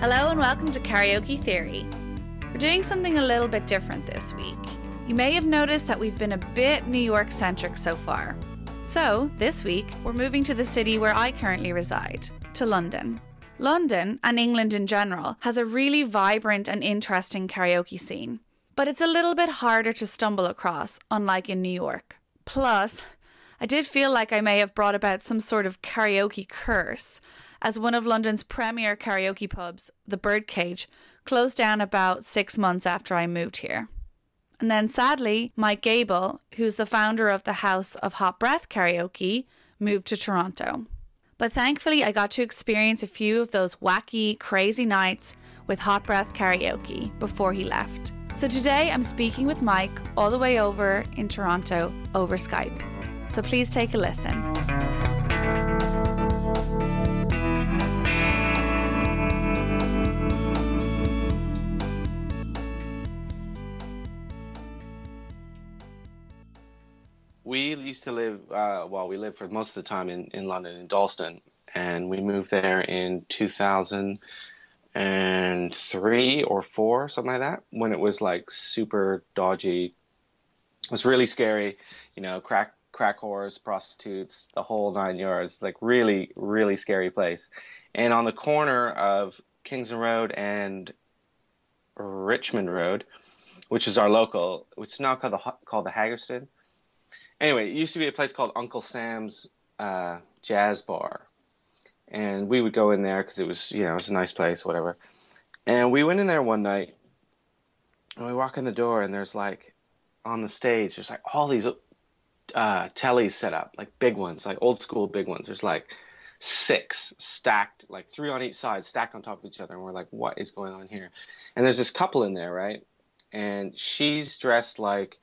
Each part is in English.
Hello and welcome to Karaoke Theory. We're doing something a little bit different this week. You may have noticed that we've been a bit New York centric so far. So, this week, we're moving to the city where I currently reside, to London. London, and England in general, has a really vibrant and interesting karaoke scene, but it's a little bit harder to stumble across, unlike in New York. Plus, I did feel like I may have brought about some sort of karaoke curse, as one of London's premier karaoke pubs, the Birdcage, closed down about six months after I moved here. And then sadly, Mike Gabel, who's the founder of the House of Hot Breath Karaoke, moved to Toronto. But thankfully, I got to experience a few of those wacky, crazy nights with Hot Breath Karaoke before he left. So today I'm speaking with Mike all the way over in Toronto over Skype. So please take a listen. We used to live uh, well we lived for most of the time in, in london in dalston and we moved there in 2003 or 4 something like that when it was like super dodgy. It was really scary you know crack crack whores prostitutes the whole nine yards like really really scary place. And on the corner of kingsland road and richmond road which is our local which is now called the called the haggerston anyway, it used to be a place called Uncle Sam's uh, Jazz Bar, and we would go in there because it was you know it was a nice place, whatever. And we went in there one night, and we walk in the door, and there's like on the stage, there's like all these uh, tellies set up, like big ones, like old school big ones. There's like six stacked, like three on each side, stacked on top of each other, and we're like, what is going on here? And there's this couple in there, right? And she's dressed like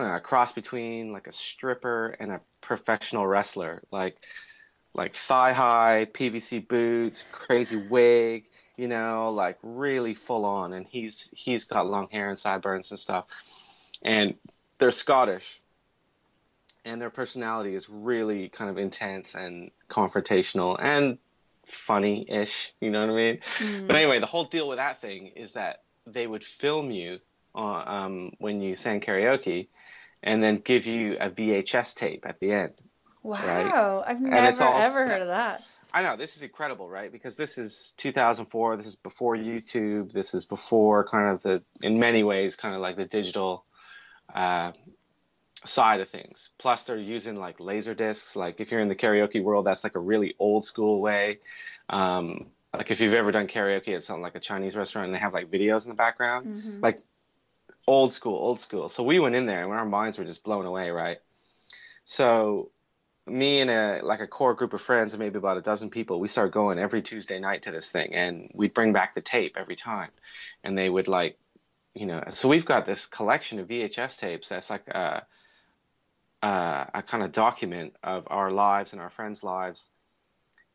know, a cross between like a stripper and a professional wrestler, like like thigh high PVC boots, crazy wig, you know, like really full on. And he's he's got long hair and sideburns and stuff. And they're Scottish, and their personality is really kind of intense and confrontational and funny-ish. You know what I mean? Mm. But anyway, the whole deal with that thing is that they would film you uh, um, when you sang karaoke, and then give you a VHS tape at the end. Wow, right? I've never ever heard of that. I know this is incredible, right? Because this is 2004. This is before YouTube. This is before kind of the, in many ways, kind of like the digital uh, side of things. Plus, they're using like laser discs. Like if you're in the karaoke world, that's like a really old school way. Um, like if you've ever done karaoke at something like a Chinese restaurant and they have like videos in the background, mm-hmm. like old school, old school. So we went in there and our minds were just blown away, right? So me and a like a core group of friends, maybe about a dozen people, we started going every Tuesday night to this thing, and we'd bring back the tape every time, and they would like, you know. So we've got this collection of VHS tapes that's like a, a, a kind of document of our lives and our friends' lives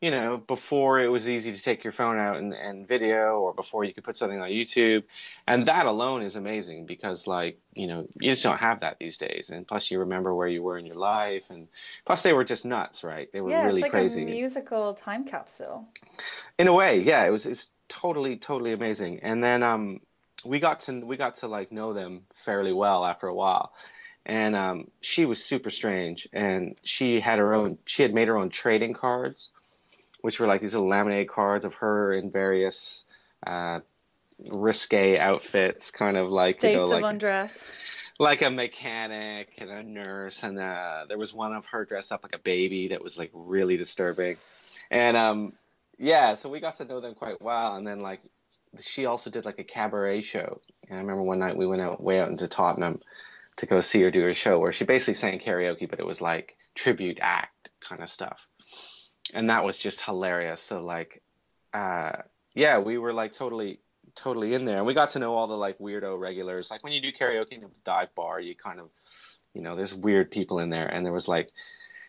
you know, before it was easy to take your phone out and, and video or before you could put something on YouTube. And that alone is amazing because, like, you know, you just don't have that these days. And plus, you remember where you were in your life. And plus, they were just nuts, right? They were yeah, really it's like crazy. a musical time capsule. In a way, yeah. It was it's totally, totally amazing. And then um, we got to we got to like know them fairly well after a while and um, she was super strange and she had her own she had made her own trading cards which were like these little laminated cards of her in various uh, risque outfits, kind of like states you know, of undress. Like a mechanic and a nurse, and uh, there was one of her dressed up like a baby that was like really disturbing, and um, yeah, so we got to know them quite well, and then like she also did like a cabaret show, and I remember one night we went out way out into Tottenham to go see her do her show where she basically sang karaoke, but it was like tribute act kind of stuff and that was just hilarious. So like, uh, yeah, we were like totally, totally in there, and we got to know all the like weirdo regulars. Like when you do karaoke in a dive bar, you kind of, you know, there's weird people in there, and there was like,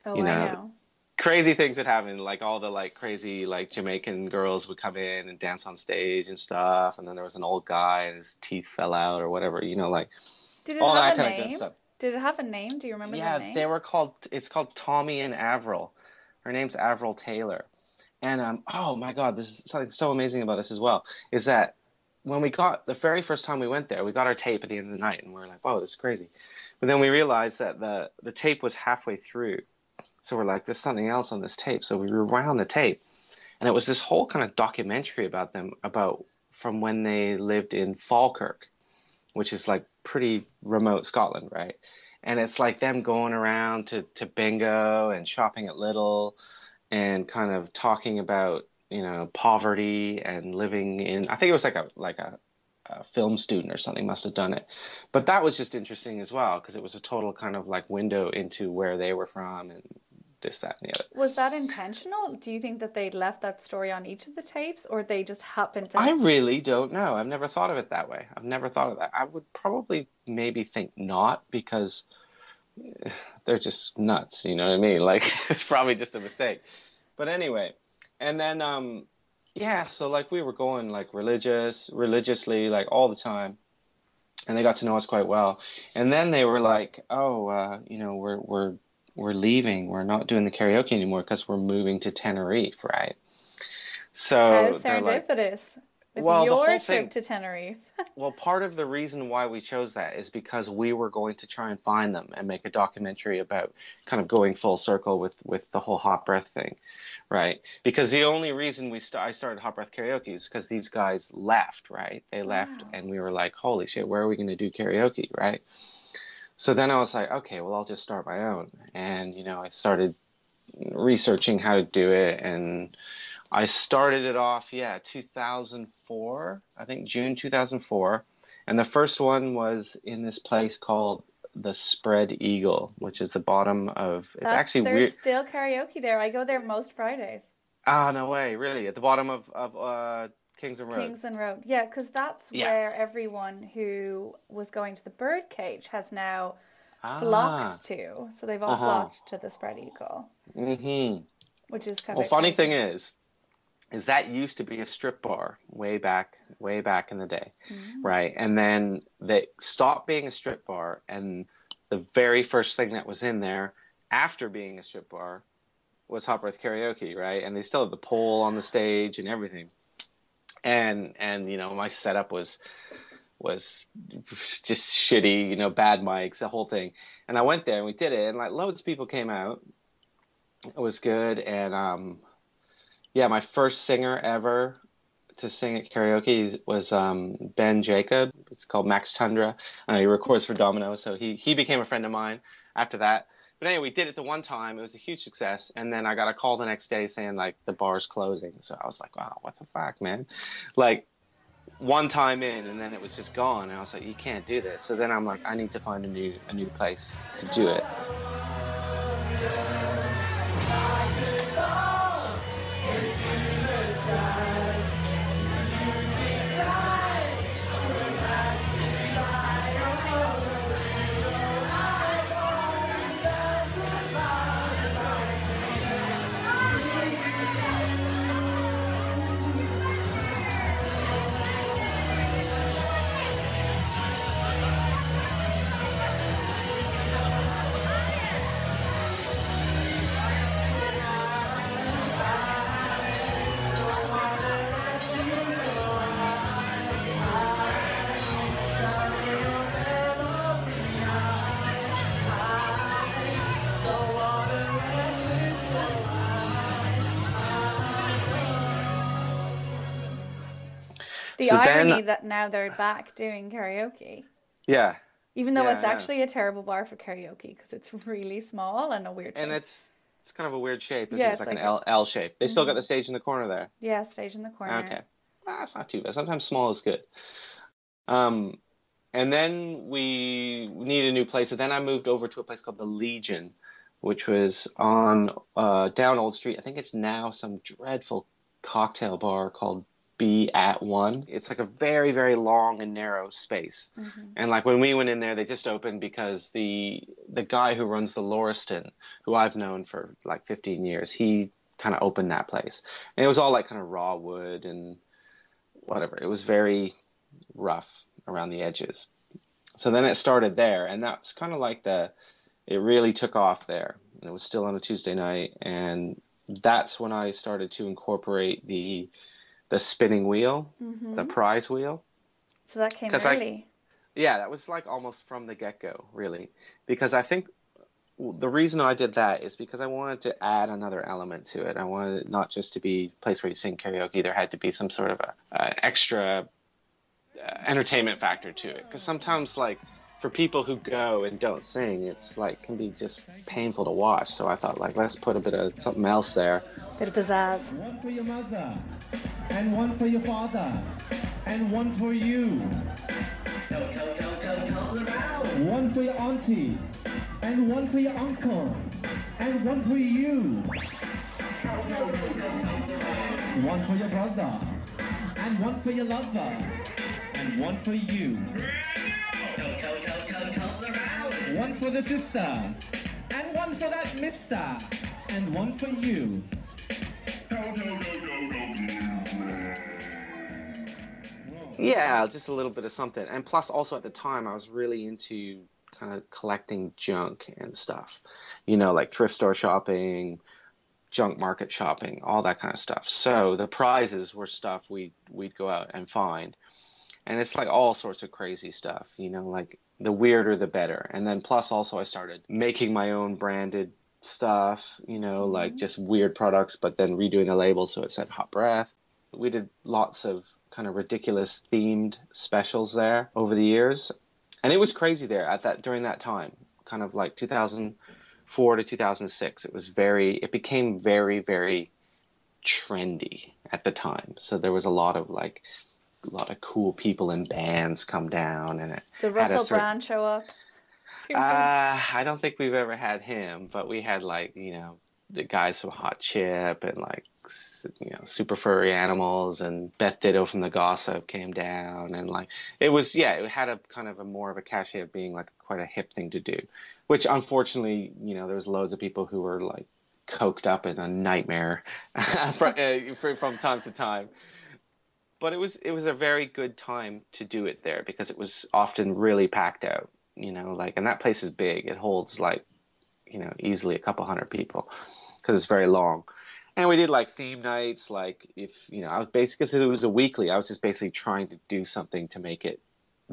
oh, you know, know, crazy things that happen. Like all the like crazy like Jamaican girls would come in and dance on stage and stuff, and then there was an old guy and his teeth fell out or whatever. You know, like Did it all have that a kind name? of good stuff. Did it have a name? Do you remember yeah, the name? they were called. It's called Tommy and Avril. Her name's Avril Taylor. And um, oh my God, this is something so amazing about this as well is that when we got the very first time we went there, we got our tape at the end of the night, and we are like, "Wow, this is crazy." But then we realized that the the tape was halfway through, so we're like, "There's something else on this tape." So we rewound the tape, and it was this whole kind of documentary about them about from when they lived in Falkirk, which is like pretty remote Scotland, right? And it's like them going around to to bingo and shopping at Lidl and kind of talking about you know poverty and living in. I think it was like a like a, a film student or something must have done it, but that was just interesting as well because it was a total kind of like window into where they were from and this that and the other. Was that intentional? Do you think that they'd left that story on each of the tapes, or they just happened to? I really don't know. I've never thought of it that way. I've never thought of that. I would probably maybe think not because they're just nuts. You know what I mean? Like it's probably just a mistake. But anyway, and then um yeah so like we were going like religious religiously like all the time and they got to know us quite well and then they were like oh uh, you know we're we're we're leaving we're not doing the karaoke anymore because we're moving to tenerife right so how serendipitous like, with well, your trip thing, to Tenerife. well, part of the reason why we chose that is because we were going to try and find them and make a documentary about kind of going full circle with with the whole hot breath thing right? Because the only reason we st- I started Hot Breath Karaoke is because these guys left, right? They left, wow. and we were like, "Holy shit, where are we going to do karaoke?" Right? So then I was like, "Okay, well, I'll just start my own," and you know, I started researching how to do it, and I started it off, yeah, 2004, I think June 2004, and the first one was in this place called the Spread Eagle, which is the bottom of. It's That's, actually there's weird. still karaoke there. I go there most Fridays. Ah, oh, no way! Really, at the bottom of of uh, Kingsland Road. Road, yeah, because that's yeah. where everyone who was going to the birdcage has now ah. flocked to. So they've all uh-huh. flocked to the Spread Eagle. Mm-hmm. Which is kind well, of. Well, funny thing is, is that used to be a strip bar way back way back in the day mm-hmm. right and then they stopped being a strip bar and the very first thing that was in there after being a strip bar was hot breath karaoke right and they still have the pole on the stage and everything and and you know my setup was was just shitty you know bad mics the whole thing and i went there and we did it and like loads of people came out it was good and um yeah, my first singer ever to sing at karaoke was um, Ben Jacob. It's called Max Tundra. Uh, he records for Domino, so he he became a friend of mine after that. But anyway, we did it the one time. It was a huge success, and then I got a call the next day saying like the bar's closing. So I was like, wow, what the fuck, man? Like one time in, and then it was just gone. And I was like, you can't do this. So then I'm like, I need to find a new a new place to do it. The so irony then, that now they're back doing karaoke. Yeah. Even though yeah, it's actually a terrible bar for karaoke because it's really small and a weird shape. And it's it's kind of a weird shape. yeah, it's, it's like, like, an L, L shape. They mm-hmm. still got mm-hmm. the stage in the corner there. Yeah, stage in the corner. Okay. That's not too bad. Sometimes small is good. Um, and then we need a new place. So then I moved over to a place called the Legion, which was on uh, down Old Street. I think it's now some dreadful cocktail bar called be at one. It's like a very, very long and narrow space. Mm-hmm. And like when we went in there, they just opened because the the guy who runs the Lauriston, who I've known for like 15 years, he kind of opened that place. And it was all like kind of raw wood and whatever. It was very rough around the edges. So then it started there, and that's kind of like the it really took off there. And it was still on a Tuesday night, and that's when I started to incorporate the the spinning wheel, Mm-hmm. the prize wheel. So that came 'Cause I- early. Yeah, that was like almost from the get go, really, because I think the reason I did that is because I wanted to add another element to it. I wanted it not just to be a place where you sing karaoke. There had to be some sort of a, a extra uh, entertainment factor to it. Because sometimes, like for people who go and don't sing, it's like can be just painful to watch. So I thought, like, let's put a bit of something else there. Bit of pizzazz. One for your mother, and one for your father, and one for you. One for your auntie, and one for your uncle, and one for you. One for your brother, and one for your lover, and one for you. One for the sister, and one for that mister, and one for you. Yeah, just a little bit of something. And plus, also at the time, I was really into kind of collecting junk and stuff. You know, like thrift store shopping, junk market shopping, all that kind of stuff. So the prizes were stuff we'd we'd go out and find, and it's like all sorts of crazy stuff. You know, like the weirder the better. And then plus, also, I started making my own branded stuff. You know, like mm-hmm. just weird products, but then redoing the label so it said Hot Breath. We did lots of kind of ridiculous themed specials there over the years. And it was crazy there at that during that time kind of like 2004 to 2006 it was very it became very very trendy at the time. So there was a lot of like a lot of cool people in bands come down and it Did Russell cer- Brand show up? uh, I don't think we've ever had him, but we had like you know the guys from Hot Chip and like you know Super Furry Animals and Beth Ditto from the Gossip came down and like it was yeah it had a kind of a more of a cachet of being like quite a hip thing to do, which unfortunately you know there was loads of people who were like coked up in a nightmare from, uh, from time to time. But it was it was a very good time to do it there because it was often really packed out you know like and that place is big it holds like you know easily a couple hundred people because it's very long and we did like theme nights like if you know i was basically because it was a weekly i was just basically trying to do something to make it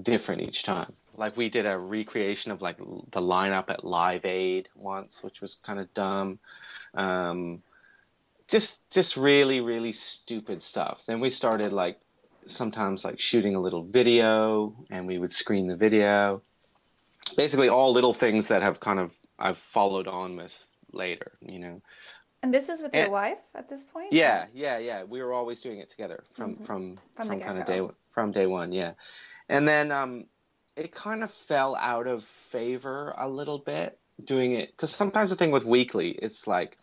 different each time. Like we did a recreation of like the lineup at live aid once which was kind of dumb. Um just just really really stupid stuff. Then we started like sometimes like shooting a little video and we would screen the video. Basically all little things that have kind of I've followed on with later, you know. And this is with your Eh, wife at this point? Yeah, yeah, yeah. We were always doing it together from from From from, kind of day from day one, yeah. And then um, it kind of fell out of favor a little bit doing it because sometimes the thing with weekly, it's like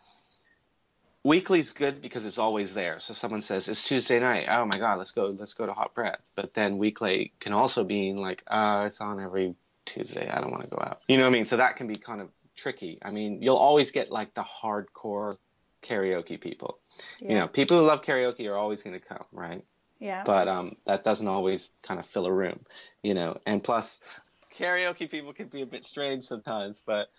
weekly's good because it's always there. So someone says it's Tuesday night. Oh my god, let's go, let's go to Hot Breath. But then weekly can also mean like, uh, it's on every Tuesday. I don't want to go out. You know what I mean? So that can be kind of tricky. I mean, you'll always get like the hardcore karaoke people. Yeah. You know, people who love karaoke are always going to come, right? yeah. But um, that doesn't always kind of fill a room, you know. And plus, karaoke people can be a bit strange sometimes, but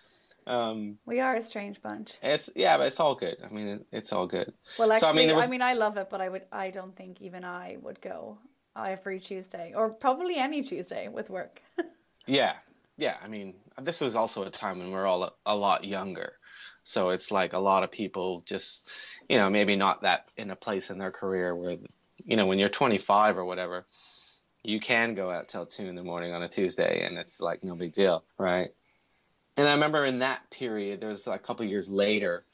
um, we are a strange bunch. it's yeah, but it's all good. I mean, it, it's all good. Well, actually, I I mean, mean, I love it, but I would, I don't think even I would go every Tuesday or probably any Tuesday with work. Yeah, yeah. I mean, this was also a time when we're all a, a lot younger, so it's like a lot of people just, you know, maybe not that in a place in their career where, you know, when you're 25 or whatever, you can go out till two in the morning on a Tuesday, and it's like no big deal, right? And I remember in that period, there was a couple years later,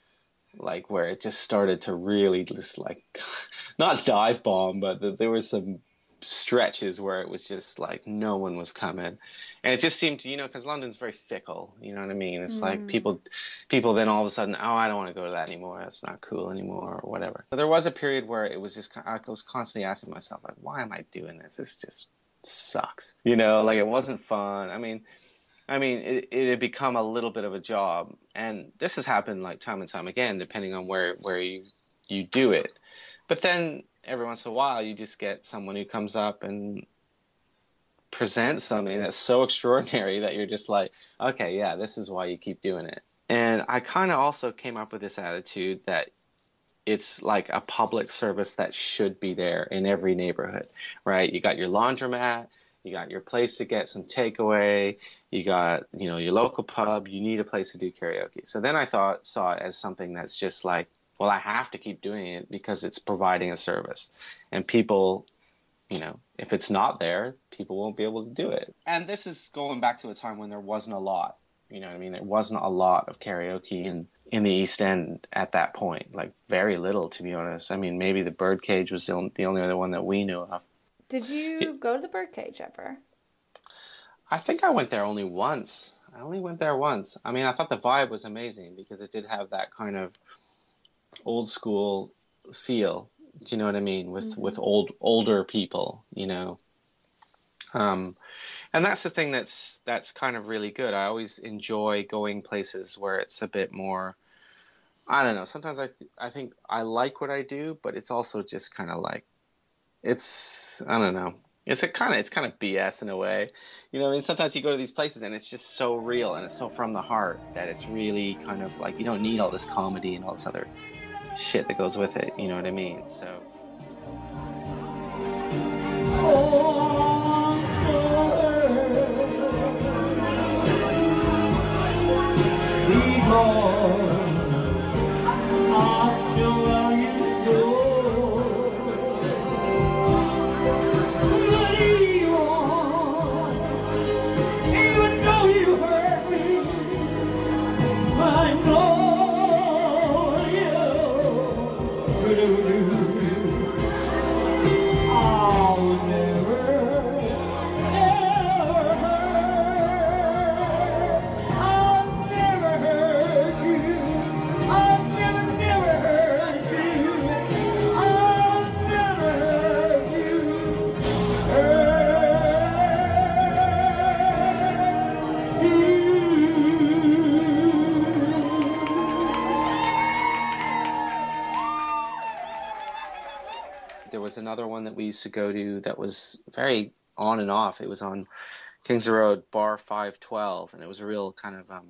like where it just started to really just like, not dive bomb, but th- there was some stretches where it was just like no one was coming. And it just seemed to you know because london's very fickle you know what i mean? It's like mm-hmm. people people then all of a sudden oh i don't want to go to that anymore. That's not cool anymore or whatever. But there was a period where it was just i was constantly asking myself like why am i doing this? This just sucks you know? Like it wasn't fun. I mean I mean, it, it had become a little bit of a job, and this has happened like time and time again, depending on where where you you do it. But then every once in a while, you just get someone who comes up and presents something that's so extraordinary that you're just like, okay, yeah, this is why you keep doing it. And I kind of also came up with this attitude that it's like a public service that should be there in every neighborhood, right? You got your laundromat, you got your place to get some takeaway, you got, you know, your local pub, you need a place to do karaoke. So then I thought saw it as something that's just like, well, I have to keep doing it because it's providing a service. And people, you know, if it's not there, people won't be able to do it. And this is going back to a time when there wasn't a lot. You know what I mean? There wasn't a lot of karaoke in in the East End at that point. Like very little, to be honest. I mean, maybe the Birdcage was the only, the only other one that we knew of. Did you go to the Birdcage ever? I think I went there only once. I only went there once. I mean, I thought the vibe was amazing because it did have that kind of old school feel. Do you know what I mean? With mm-hmm. with old older people, you know. Um, and that's the thing that's that's kind of really good. I always enjoy going places where it's a bit more. I don't know. Sometimes I I think I like what I do, but it's also just kind of like, it's I don't know. It's a kind of it's kind of BS in a way, you know. I mean, sometimes you go to these places and it's just so real and it's so from the heart that it's really kind of like you don't need all this comedy and all this other shit that goes with it. You know what I mean? So. Used to go to that was very on and off. It was on Kings Road Bar 512, and it was a real kind of um,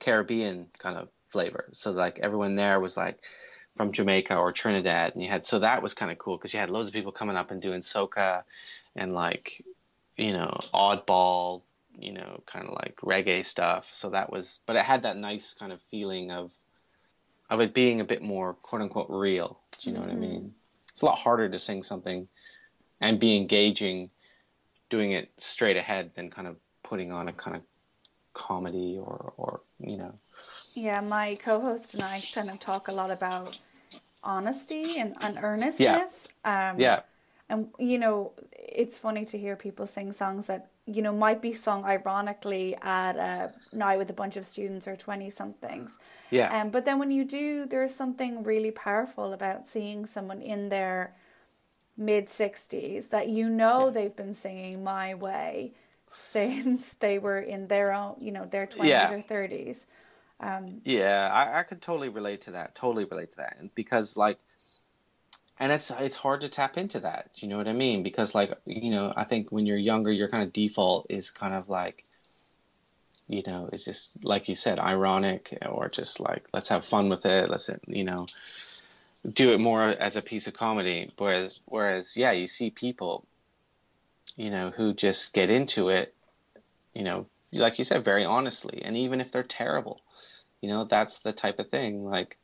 Caribbean kind of flavor. So like everyone there was like from Jamaica or Trinidad, and you had so that was kind of cool because you had loads of people coming up and doing soca and like you know oddball, you know, kind of like reggae stuff. So that was, but it had that nice kind of feeling of of it being a bit more quote unquote real. Do you know mm-hmm. what I mm-hmm. mean? It's a lot harder to sing something and be engaging doing it straight ahead than kind of putting on a kind of comedy or or you know. Yeah my co-host and i kind of talk a lot about honesty and, and earnestness. Yeah. Um, yeah. and you know it's funny to hear people sing songs that you know might be sung ironically at a now with a bunch of students or 20 somethings yeah um, but then when you do there's something really powerful about seeing someone in their mid 60s that you know yeah. they've been singing my way since they were in their own you know their 20s yeah. or 30s um, yeah I, I could totally relate to that totally relate to that and because like and it's it's hard to tap into that you know what i mean? Because like you know i think when you're younger your kind of default is kind of like you know it's just like you said ironic or just like let's have fun with it let's you know do it more as a piece of comedy. Whereas whereas yeah you see people you know who just get into it you know like you said very honestly. And even if they're terrible you know that's the type of thing like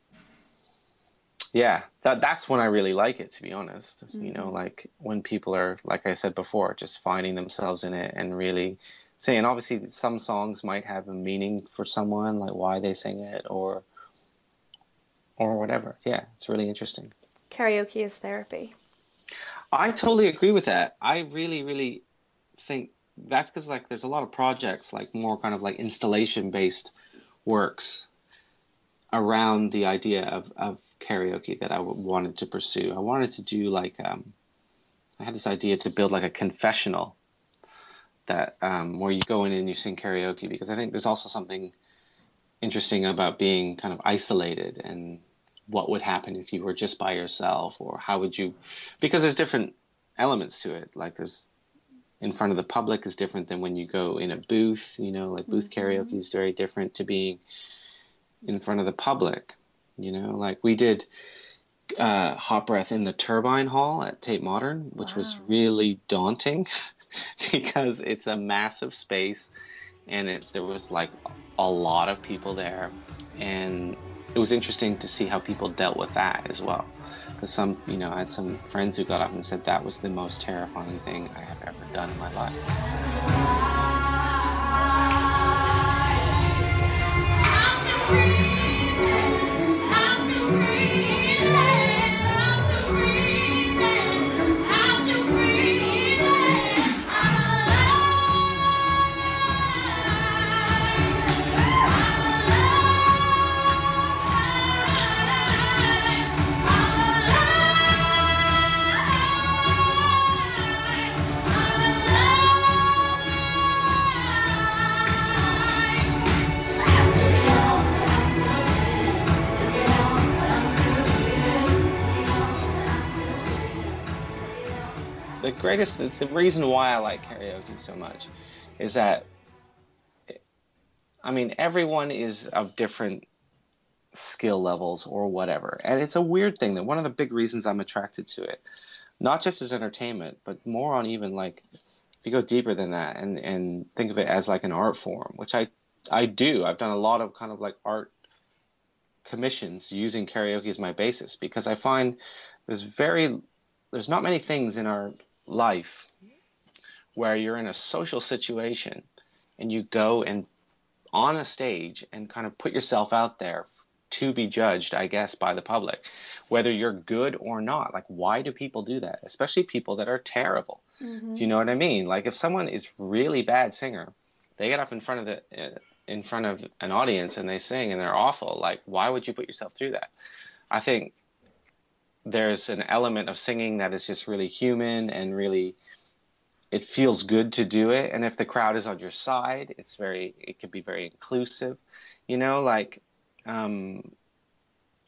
yeah that that's when i really like it to be honest mm-hmm. you know mm-hmm. like when people are like i said before just finding themselves in it and really saying obviously some songs might have a meaning for someone like why they sing it or or whatever yeah it's really interesting karaoke is therapy i totally agree with that i really really think that's because like there's a lot of projects like more kind of like installation based works around the idea of, of karaoke that I wanted to pursue. I wanted to do like um, I had this idea to build like a confessional that um, where you go in and you sing karaoke because I think there's also something interesting about being kind of isolated and what would happen if you were just by yourself or how would you because there's different elements to it like there's in front of the public is different than when you go in a booth you know like booth mm-hmm. karaoke is very different to being in front of the public You know, like we did uh, Hot Breath in the Turbine Hall at Tate Modern, which wow. was really daunting because it's a massive space and it's there was like a lot of people there. And it was interesting to see how people dealt with that as well. Because some you know i had some friends who got up and said that was the most terrifying thing i have ever done in my life greatest, the, the reason why I like karaoke so much is that, I mean, everyone is of different skill levels or whatever. And it's a weird thing that one of the big reasons I'm attracted to it, not just as entertainment, but more on even like, if you go deeper than that and, and think of it as like an art form, which I, I do. I've done a lot of kind of like art commissions using karaoke as my basis because I find there's very, there's not many things in our life where you're in a social situation and you go and on a stage and kind of put yourself out there to be judged, I guess, by the public, whether you're good or not. Like, why do people do that? Especially people that are terrible. Mm-hmm. Do you know what I mean? Like, if someone is really bad singer, they get up in front of the uh, in front of an audience and they sing and they're awful. Like, why would you put yourself through that? I think there's an element of singing that is just really human and really it feels good to do it. And if the crowd is on your side it's very it can be very inclusive you know like um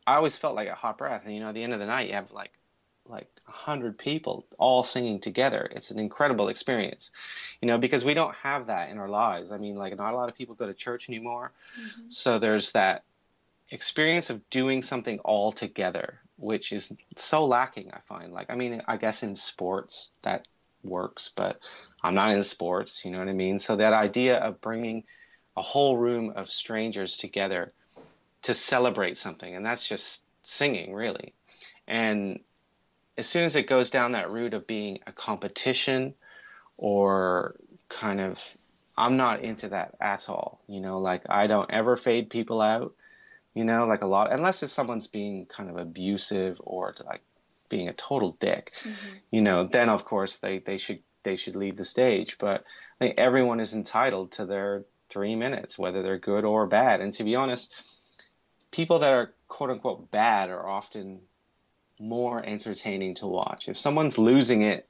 i always felt like a hot breath and you know at the end of the night you have like like a hundred people all singing together. It's an incredible experience you know because we don't have that in our lives. I mean like not a lot of people go to church anymore. Mm-hmm. so there's that experience of doing something all together which is so lacking. I find like I mean I guess in sports that works, but I'm not in sports. You know what I mean? So that idea of bringing a whole room of strangers together to celebrate something, and that's just singing really. And as soon as it goes down that route of being a competition or kind of I'm not into that at all. You know, like I don't ever fade people out you know, like a lot, unless it's someone's being kind of abusive or like being a total dick, mm-hmm. you know, then of course they, they should they should leave the stage. But I think everyone is entitled to their three minutes, whether they're good or bad. And to be honest, people that are quote unquote bad are often more entertaining to watch. If someone's losing it,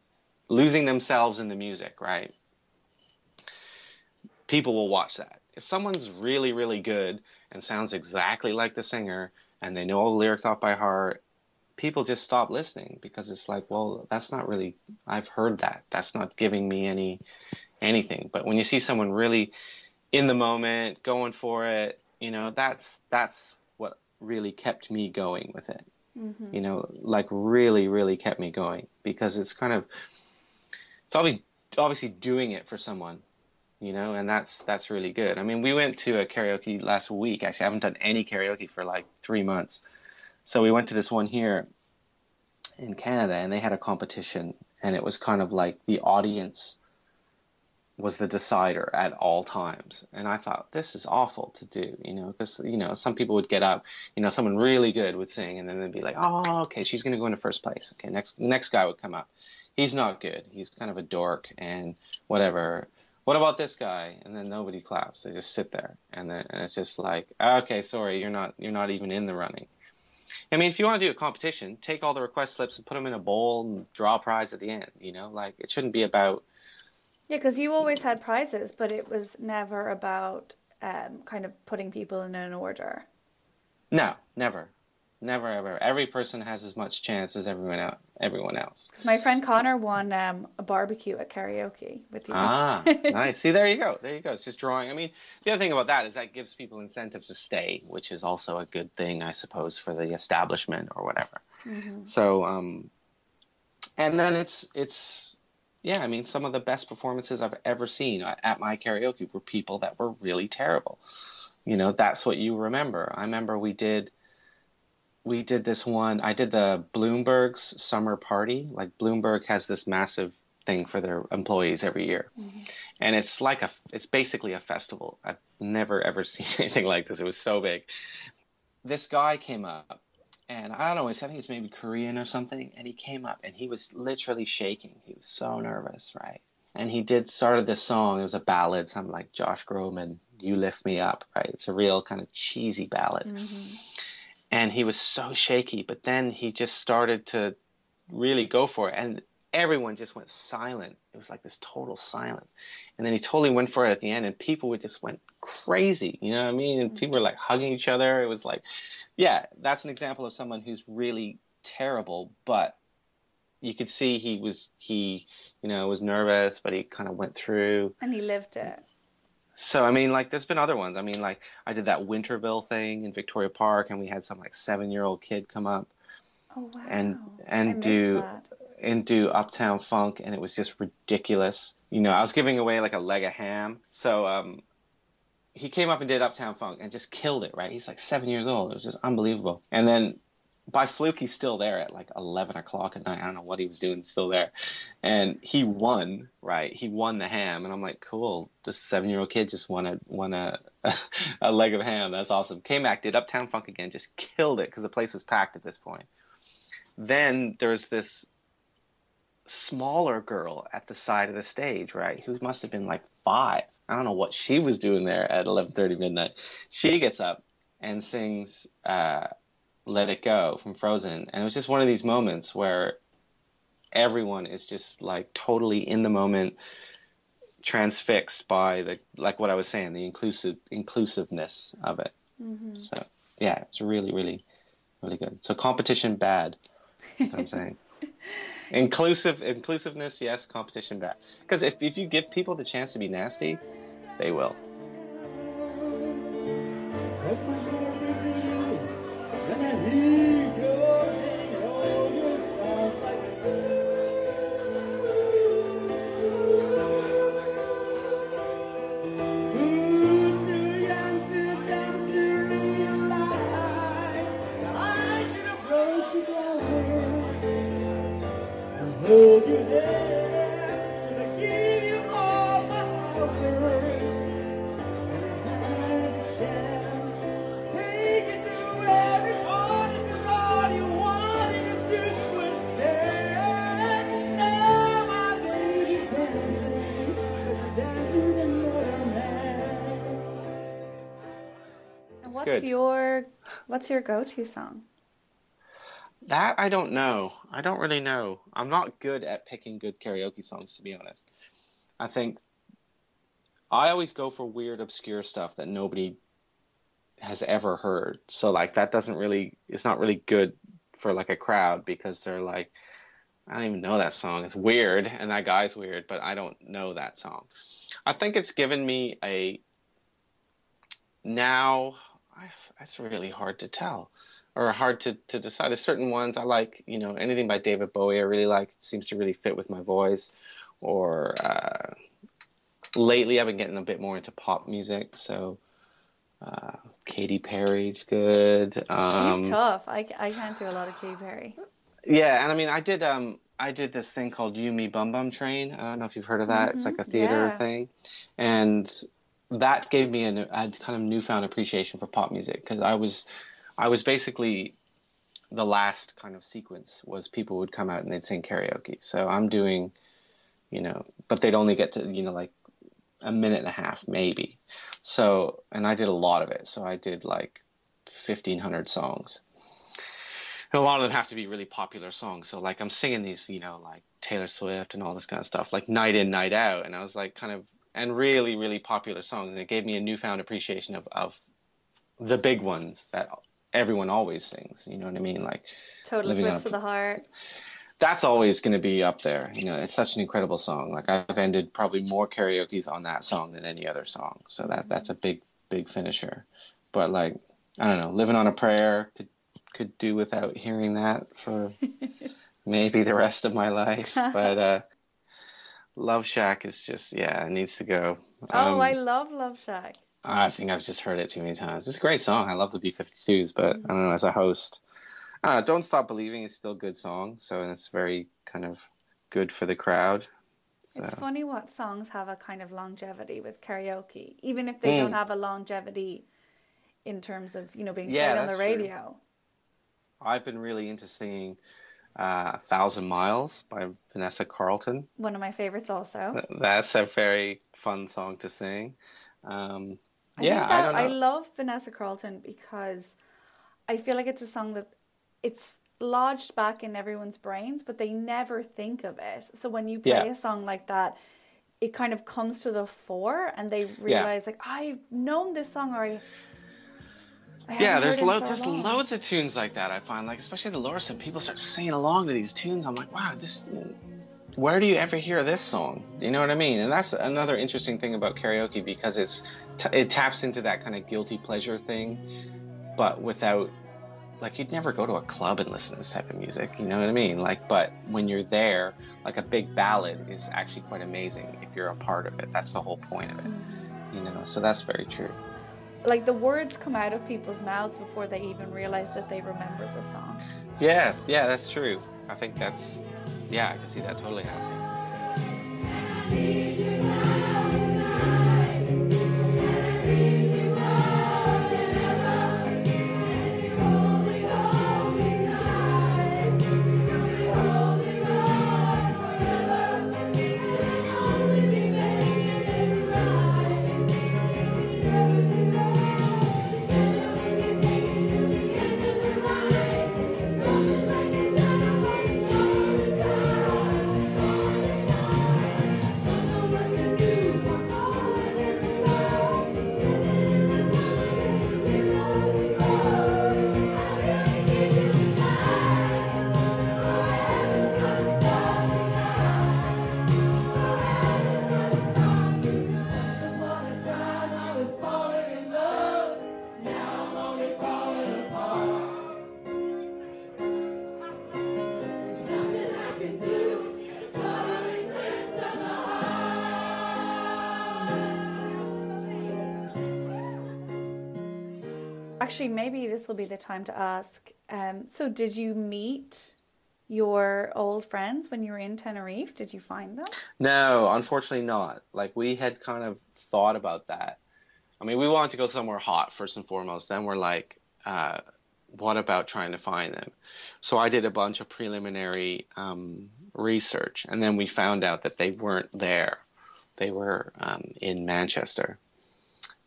losing themselves in the music, right? People will watch that. If someone's really, really good and sounds exactly like the singer and they know all the lyrics off by heart, people just stop listening because it's like, well, that's not really I've heard that. That's not giving me any anything. But when you see someone really in the moment, going for it, you know, that's that's what really kept me going with it. Mm-hmm. You know, like really, really kept me going because it's kind of it's obviously obviously doing it for someone you know, and that's that's really good. I mean, we went to a karaoke last week. Actually, I haven't done any karaoke for like three months. So we went to this one here in Canada, and they had a competition, and it was kind of like the audience was the decider at all times. And I thought this is awful to do, you know, because you know some people would get up, you know, someone really good would sing, and then they'd be like, oh, okay, she's gonna go into first place. Okay, next next guy would come up. He's not good. He's kind of a dork and whatever what about this guy? And then nobody claps. They just sit there, and then and it's just like, okay, sorry, you're not you're not even in the running. I mean, if you want to do a competition, take all the request slips and put them in a bowl and draw a prize at the end. You know, like it shouldn't be about. Yeah, because you always had prizes, but it was never about um, kind of putting people in an order. No, never, Never ever. Every person has as much chance as everyone else. Everyone else. Because my friend Connor won um, a barbecue at karaoke with you. Ah, nice. See, there you go. There you go. It's just drawing. I mean, the other thing about that is that gives people incentives to stay, which is also a good thing, I suppose, for the establishment or whatever. Mhm. So, um, and then it's it's yeah. I mean, some of the best performances I've ever seen at my karaoke were people that were really terrible. You know, that's what you remember. I remember we did we did this one. I did the Bloomberg's summer party. Like Bloomberg has this massive thing for their employees every year, and it's like a it's basically a festival. I've never ever seen anything like this. It was so big. This guy came up, and I don't know. I think he's maybe Korean or something, and he came up and he was literally shaking. He was so nervous, right? And he did started this song. It was a ballad, something like Josh Groban, "You Lift Me Up," right? It's a real kind of cheesy ballad Mhm. And he was so shaky but then he just started to really go for it and everyone just went silent. It was like this total silence. And then he totally went for it at the end and people just went crazy you know what i mean? And mm-hmm. people were like hugging each other. It was like yeah that's an example of someone who's really terrible but you could see he was he you know was nervous but he kind of went through. And he lived it. So I mean, like, there's been other ones. I mean, like, I did that Winterville thing in Victoria Park, and we had some like seven-year-old kid come up Oh wow. And- and do- that. and do Uptown Funk, and it was just ridiculous. You know, I was giving away like a leg of ham, so um, he came up and did Uptown Funk and just killed it. Right? He's like seven years old. It was just unbelievable. And then by fluke, he's still there at like eleven o'clock at night. I don't know what he was doing, still there, and he won. Right? He won the ham, and I'm like, cool. This seven-year-old kid just won a won a a leg of ham. That's awesome. Came back, did Uptown Funk again, just killed it because the place was packed at this point. Then there's this smaller girl at the side of the stage, right? Who must have been like five. I don't know what she was doing there at 11:30 midnight. She gets up and sings uh, "Let It Go" from Frozen, and it was just one of these moments where everyone is just like totally in the moment, transfixed by the like what I was saying, the inclusive inclusiveness of it. Mhm. So yeah, it's really, really, really good. So competition bad. That's what I'm saying. Inclusive inclusiveness, yes. Competition bad. Because if if you give people the chance to be nasty, they will. What's good. your what's your go-to song? That I don't know. I don't really know. I'm not good at picking good karaoke songs, to be honest. I think I always go for weird, obscure stuff that nobody has ever heard. So like that doesn't really, it's not really good for like a crowd because they're like, I don't even know that song. It's weird, and that guy's weird, but I don't know that song. I think it's given me a now. I, it's really hard to tell or hard to, to decide. There's certain ones I like, you know, anything by David Bowie I really like seems to really fit with my voice. Or uh, lately I've been getting a bit more into pop music, so uh, Katy Perry's good. Um, She's tough. I, I can't do a lot of Katy Perry. yeah, and I mean I did um I did this thing called You Me Bum Bum Train. I don't know if you've heard of that. It's like a Mhm, theater yeah. thing, and that gave me a, a kind of newfound appreciation for pop music because I was I was basically the last kind of sequence was people would come out and they'd sing karaoke. So I'm doing, you know, but they'd only get to you know like a minute and a half maybe. So and I did a lot of it. So I did like fifteen hundred songs. And a lot of them have to be really popular songs. So like I'm singing these, you know, like Taylor Swift and all this kind of stuff, like night in, night out. And I was like kind of and really, really popular songs. And it gave me a newfound appreciation of, of the big ones that everyone always sings. You know what I mean? Like Total Eclipse of the Heart. that's always going to be up there. You know, it's such an incredible song. Like I've ended probably more karaoke's on that song than any other song. So that that's a big big finisher. But like I don't know, living on a prayer could could do without hearing that for maybe the rest of my life. But uh, Love Shack is just yeah, it needs to go. Oh, Um, I love Love Shack. I think I've just heard it too many times. It's a great song. I love the B52s, but I don't know, as a host, uh, Don't Stop Believing is still a good song. So it's very kind of good for the crowd. It's funny what songs have a kind of longevity with karaoke, even if they don't Mm. have a longevity in terms of you know being Yeah, played on the that's true. radio. I've been really into singing uh, Thousand Miles by Vanessa Carlton. One of my favorites, also. That's a very fun song to sing. Um, I yeah, that, I don't know. love Vanessa Carlton because I feel like it's a song that it's lodged back in everyone's brains, but they never think of it. So when you play Yeah. a song like that, it kind of comes to the fore, and they realize like I've known this song, or I. Yeah, there's heard it in lo- so there's long. loads of tunes like that. I find like especially the Lorison, people start singing along to these tunes. I'm like, wow, this. Where do you ever hear this song? You know what I mean? And that's another interesting thing about karaoke because it's t- it taps into that kind of guilty pleasure thing, but without like you'd never go to a club and listen to this type of music. You know what I mean? Like, but when you're there, like a big ballad is actually quite amazing if you're a part of it. That's the whole point of it. Mm-hmm. You know, so that's very true. Like the words come out of people's mouths before they even realize that they remember the song. Yeah, yeah, that's true. I think that's yeah, I can see that totally happening. Actually, maybe this will be the time to ask. Um, so, did you meet your old friends when you were in Tenerife? Did you find them? No, unfortunately not. Like we had kind of thought about that. I mean, we wanted to go somewhere hot first and foremost. Then we're like, uh, what about trying to find them? So I did a bunch of preliminary um, research, and then we found out that they weren't there. They were um, in Manchester.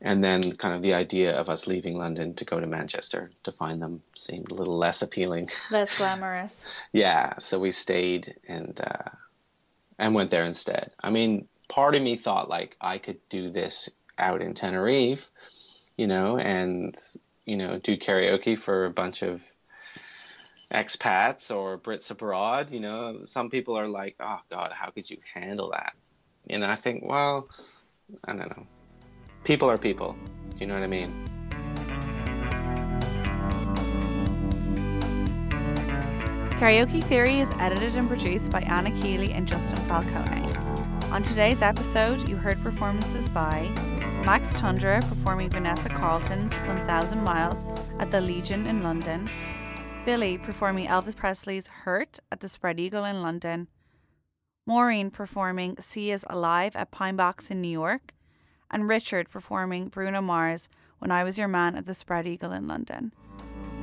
And then, kind of the idea of us leaving London to go to Manchester to find them seemed a little less appealing. Less glamorous. Yeah, so we stayed and uh, and went there instead. I mean, part of me thought like I could do this out in Tenerife, you know, and you know, do karaoke for a bunch of expats or Brits abroad. You know, some people are like, "Oh God, how could you handle that?" And I think, well, I don't know. People are people. Do you know what I mean? Karaoke Theory is edited and produced by Anna Keeley and Justin Falcone. On today's episode, you heard performances by Max Tundra performing Vanessa Carlton's 1000 Miles at the Legion in London, Billy performing Elvis Presley's Hurt at the Spread Eagle in London, Maureen performing Sia's Alive at Pine Box in New York, and Richard performing Bruno Mars When I Was Your Man at the Spread Eagle in London.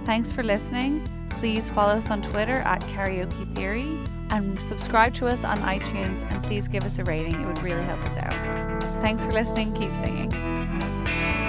Thanks for listening. Please follow us on Twitter at Karaoke Theory and subscribe to us on iTunes and please give us a rating. It would really help us out. Thanks for listening. Keep singing.